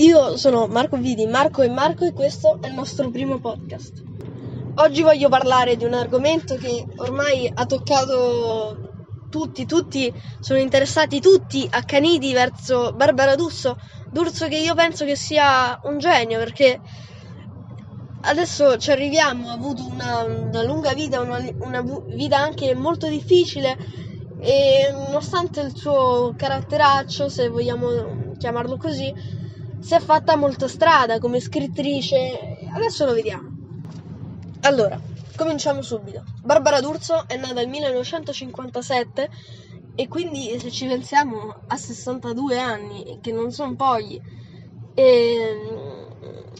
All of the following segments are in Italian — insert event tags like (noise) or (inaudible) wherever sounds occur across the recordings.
Io sono Marco Vidi, Marco e Marco e questo è il nostro primo podcast. Oggi voglio parlare di un argomento che ormai ha toccato tutti, tutti sono interessati tutti accaniti verso Barbara D'Urso, D'Urso che io penso che sia un genio perché adesso ci arriviamo, ha avuto una, una lunga vita, una, una vita anche molto difficile e nonostante il suo caratteraccio, se vogliamo chiamarlo così, si è fatta molta strada come scrittrice. Adesso lo vediamo. Allora, cominciamo subito. Barbara D'Urso è nata nel 1957 e quindi se ci pensiamo ha 62 anni, che non sono pochi. E,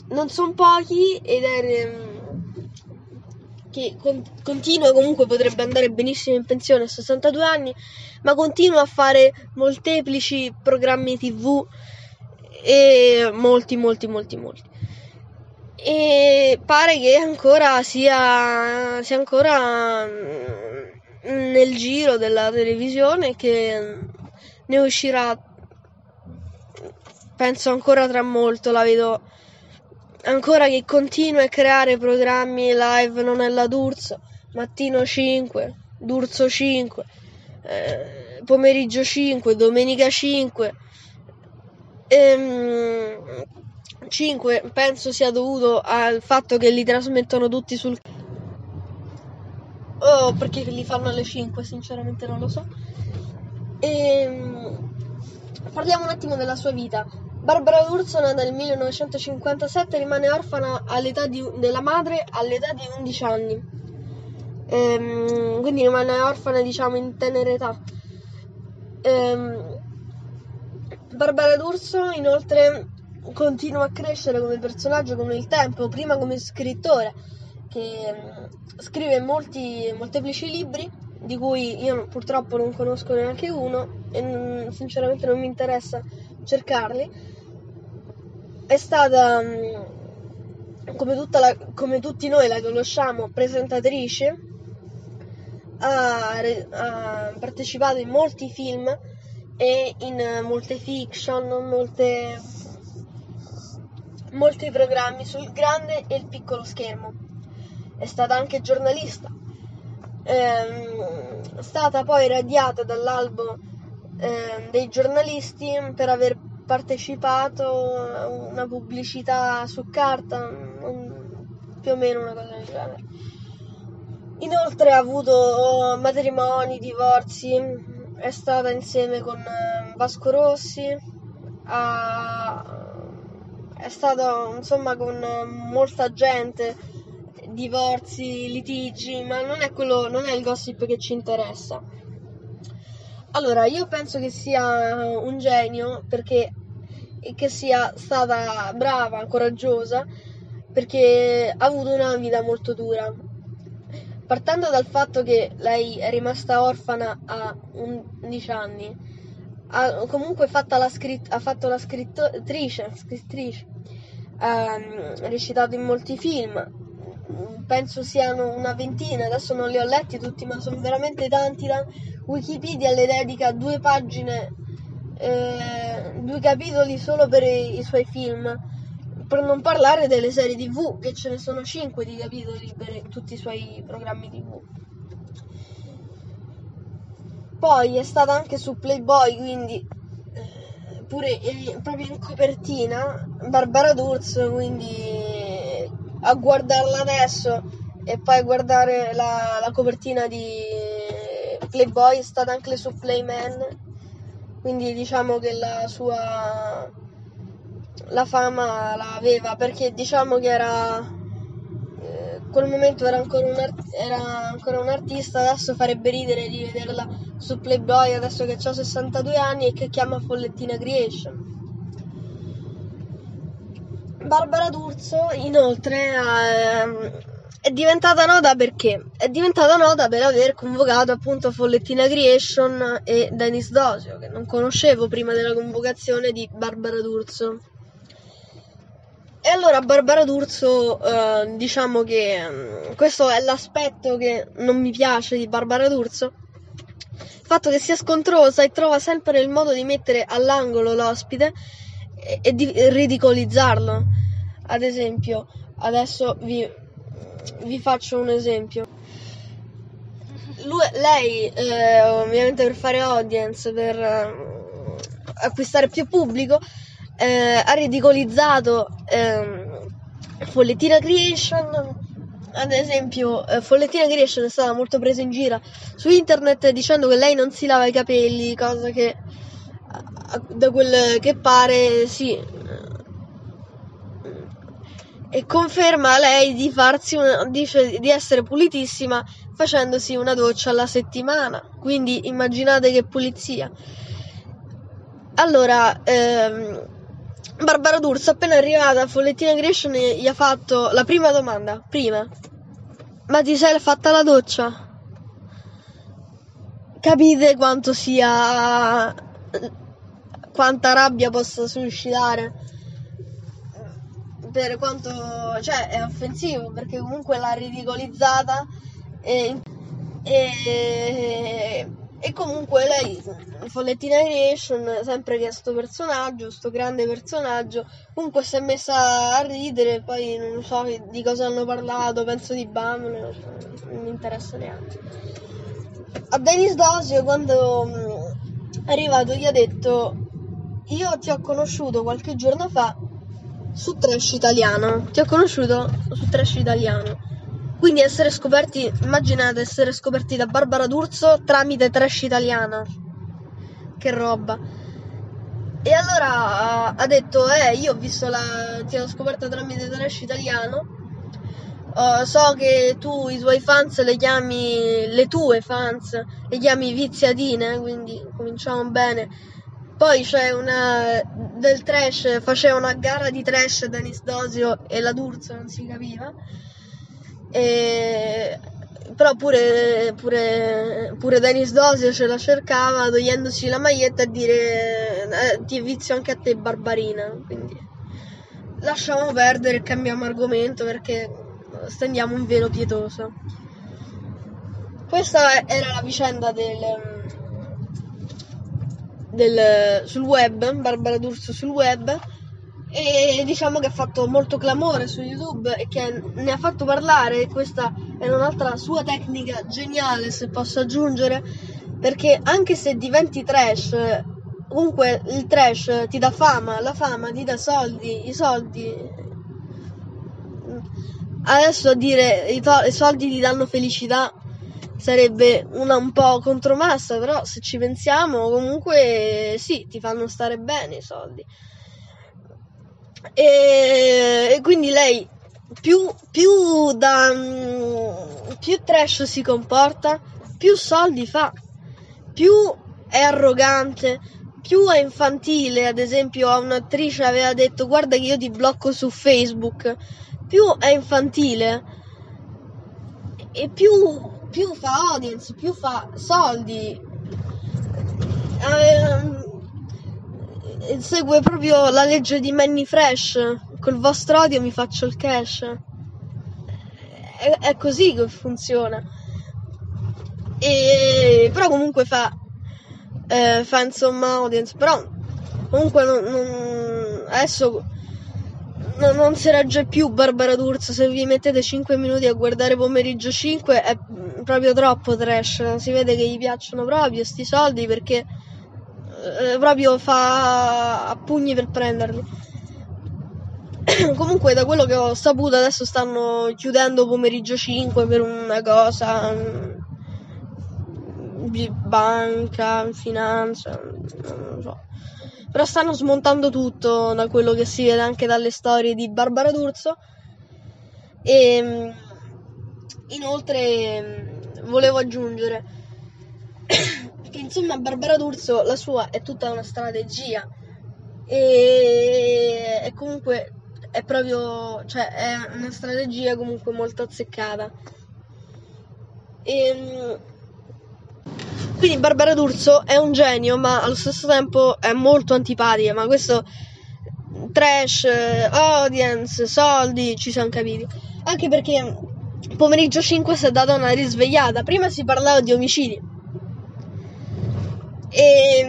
non sono pochi ed è che con, continua comunque potrebbe andare benissimo in pensione a 62 anni, ma continua a fare molteplici programmi TV e molti, molti, molti, molti. E pare che ancora sia, sia ancora mm, nel giro della televisione che ne uscirà penso ancora tra molto la vedo ancora che continua a creare programmi live non è la D'Urso mattino 5 D'Urso 5 eh, pomeriggio 5 domenica 5 Ehm, 5 penso sia dovuto al fatto che li trasmettono tutti sul oh, perché li fanno alle 5 sinceramente non lo so. Ehm, parliamo un attimo della sua vita. Barbara D'Urso nata nel 1957 rimane orfana di, della madre all'età di 11 anni. Ehm, quindi rimane orfana diciamo in tenera età. Ehm, Barbara D'Urso inoltre continua a crescere come personaggio con il tempo, prima come scrittore, che mm, scrive molti, molteplici libri, di cui io purtroppo non conosco neanche uno e non, sinceramente non mi interessa cercarli. È stata, mm, come, la, come tutti noi la conosciamo, presentatrice, ha, ha partecipato in molti film e in molte fiction, molte, molti programmi sul grande e il piccolo schermo. È stata anche giornalista. Ehm, è stata poi radiata dall'albo eh, dei giornalisti per aver partecipato a una pubblicità su carta, più o meno una cosa del genere. Inoltre ha avuto matrimoni, divorzi, è stata insieme con eh, Vasco Rossi, ha, è stata insomma con molta gente, divorzi, litigi, ma non è, quello, non è il gossip che ci interessa. Allora, io penso che sia un genio perché che sia stata brava, coraggiosa, perché ha avuto una vita molto dura partendo dal fatto che lei è rimasta orfana a 11 anni, ha comunque scritt- ha fatto la scrittrice, scrittrice ehm, recitato in molti film, penso siano una ventina, adesso non li ho letti tutti, ma sono veramente tanti. Wikipedia le dedica due pagine, eh, due capitoli solo per i, i suoi film per non parlare delle serie tv, che ce ne sono 5 di capitoli per tutti i suoi programmi tv. Poi è stata anche su Playboy, quindi eh, pure in, proprio in copertina Barbara D'Urso, quindi a guardarla adesso e poi guardare la, la copertina di Playboy è stata anche su Playman, quindi diciamo che la sua la fama la aveva perché diciamo che era eh, quel momento era ancora, un art- era ancora un artista adesso farebbe ridere di vederla su Playboy adesso che ha 62 anni e che chiama Follettina Creation Barbara D'Urso inoltre eh, è diventata nota perché? È diventata nota per aver convocato appunto Follettina Creation e Dennis Dosio, che non conoscevo prima della convocazione di Barbara D'Urso. E allora Barbara D'Urso, eh, diciamo che um, questo è l'aspetto che non mi piace di Barbara D'Urso. Il fatto che sia scontrosa e trova sempre il modo di mettere all'angolo l'ospite e, e di ridicolizzarlo. Ad esempio, adesso vi, vi faccio un esempio. Lui, lei, eh, ovviamente per fare audience, per eh, acquistare più pubblico, eh, ha ridicolizzato ehm, Follettina Creation. Ad esempio, eh, Follettina Creation è stata molto presa in gira su internet dicendo che lei non si lava i capelli, cosa che da quel che pare sì. E conferma lei di farsi una, dice di essere pulitissima facendosi una doccia alla settimana. Quindi immaginate che pulizia. Allora ehm, Barbara D'Urso appena arrivata a Follettina Creation gli ha fatto la prima domanda prima. Ma ti sei fatta la doccia? Capite quanto sia quanta rabbia possa suscitare per quanto cioè è offensivo perché comunque l'ha ridicolizzata e, e, e comunque lei Follettina Creation sempre che sto personaggio sto grande personaggio comunque si è messa a ridere poi non so di cosa hanno parlato penso di Bam non mi interessa neanche a Dennis Dosio quando mm, è arrivato gli ha detto io ti ho conosciuto qualche giorno fa su Trash Italiano. Ti ho conosciuto su Trash Italiano. Quindi essere scoperti, immaginate essere scoperti da Barbara D'Urso tramite Trash Italiana. Che roba. E allora ha detto, eh, io ho visto la... ti ho scoperta tramite Trash Italiano. Uh, so che tu i tuoi fans le chiami, le tue fans, le chiami viziatine, quindi cominciamo bene poi c'è una del trash, faceva una gara di trash Dennis Dosio e la D'Urso non si capiva. E... Però pure, pure, pure Dennis Dosio ce la cercava togliendosi la maglietta a dire eh, ti vizio anche a te Barbarina. Quindi lasciamo perdere cambiamo argomento perché stendiamo un velo pietoso. Questa era la vicenda del del, sul web, Barbara D'Urso sul web, e diciamo che ha fatto molto clamore su YouTube e che ne ha fatto parlare. Questa è un'altra sua tecnica geniale, se posso aggiungere, perché anche se diventi trash, comunque il trash ti dà fama, la fama ti dà soldi, i soldi. Adesso a dire i, to- i soldi ti danno felicità sarebbe una un po' contromassa, però se ci pensiamo comunque sì, ti fanno stare bene i soldi. E, e quindi lei più, più, da, più trash si comporta, più soldi fa, più è arrogante, più è infantile, ad esempio a un'attrice aveva detto guarda che io ti blocco su Facebook, più è infantile e più più fa audience, più fa soldi. Eh, segue proprio la legge di Manny Fresh. Col vostro odio mi faccio il cash. È, è così che funziona. E, però comunque fa, eh, fa insomma audience. Però comunque non, non, adesso no, non si regge più Barbara D'Urso. Se vi mettete 5 minuti a guardare pomeriggio 5 è proprio troppo trash. Si vede che gli piacciono proprio sti soldi perché eh, proprio fa a pugni per prenderli. (coughs) Comunque, da quello che ho saputo, adesso stanno chiudendo pomeriggio 5 per una cosa. Di banca, finanza, non lo so. Però stanno smontando tutto da quello che si vede anche dalle storie di Barbara D'Urso. E ehm, inoltre volevo aggiungere insomma Barbara D'Urso la sua è tutta una strategia e, e comunque è proprio cioè è una strategia comunque molto azzeccata e ehm, quindi Barbara D'Urso è un genio, ma allo stesso tempo è molto antipatica. Ma questo trash, audience, soldi, ci siamo capiti. Anche perché pomeriggio 5 si è data una risvegliata. Prima si parlava di omicidi. E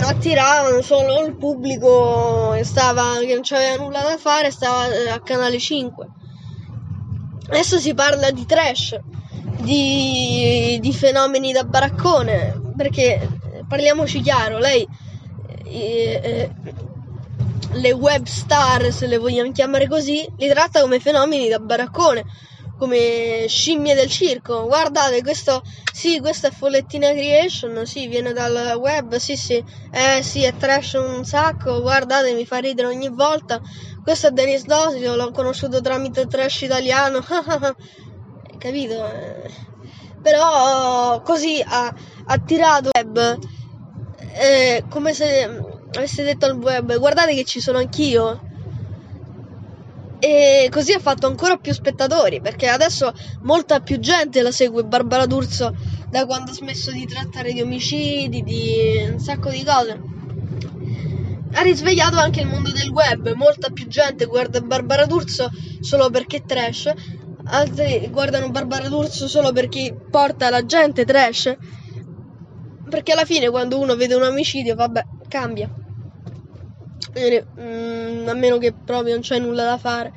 attiravano solo il pubblico che, stava, che non c'aveva nulla da fare, stava a canale 5. Adesso si parla di trash, di, di fenomeni da baraccone, perché parliamoci chiaro, lei eh, eh, le web star, se le vogliamo chiamare così, li tratta come fenomeni da baraccone, come scimmie del circo. Guardate, questo sì, questa è Follettina Creation, sì, viene dal web, sì, sì, eh sì, è trash un sacco, guardate, mi fa ridere ogni volta. Questo è Denis Dosio, l'ho conosciuto tramite trash italiano, (laughs) capito? Però così ha, ha tirato web eh, come se avesse detto al web guardate che ci sono anch'io e così ha fatto ancora più spettatori perché adesso molta più gente la segue Barbara D'Urso da quando ha smesso di trattare di omicidi, di un sacco di cose. Ha risvegliato anche il mondo del web, molta più gente guarda Barbara D'Urso solo perché trash, altri guardano Barbara D'Urso solo perché porta la gente trash. Perché alla fine quando uno vede un omicidio, vabbè, cambia. Mm, a meno che proprio non c'è nulla da fare.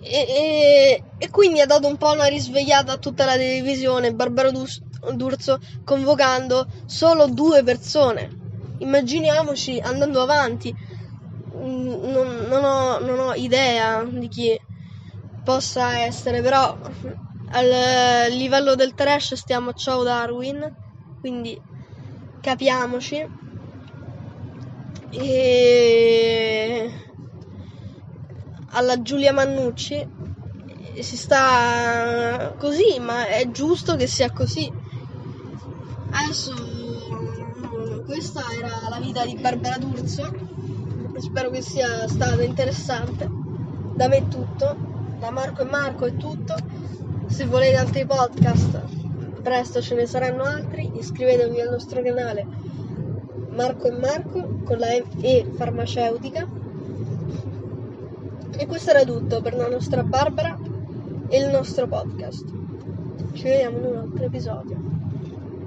E, e, e, quindi ha dato un po' una risvegliata a tutta la televisione. Barbaro D'Urso convocando solo due persone. Immaginiamoci andando avanti. Mm, non, non, ho, non ho idea di chi possa essere, però al livello del trash stiamo a Ciao Darwin. Quindi capiamoci e alla Giulia Mannucci si sta così, ma è giusto che sia così. Adesso questa era la vita di Barbara D'Urso. Spero che sia stata interessante. Da me è tutto, da Marco e Marco è tutto. Se volete altri podcast, presto ce ne saranno altri. Iscrivetevi al nostro canale Marco e Marco con la E farmaceutica. E questo era tutto per la nostra Barbara e il nostro podcast. Ci vediamo in un altro episodio.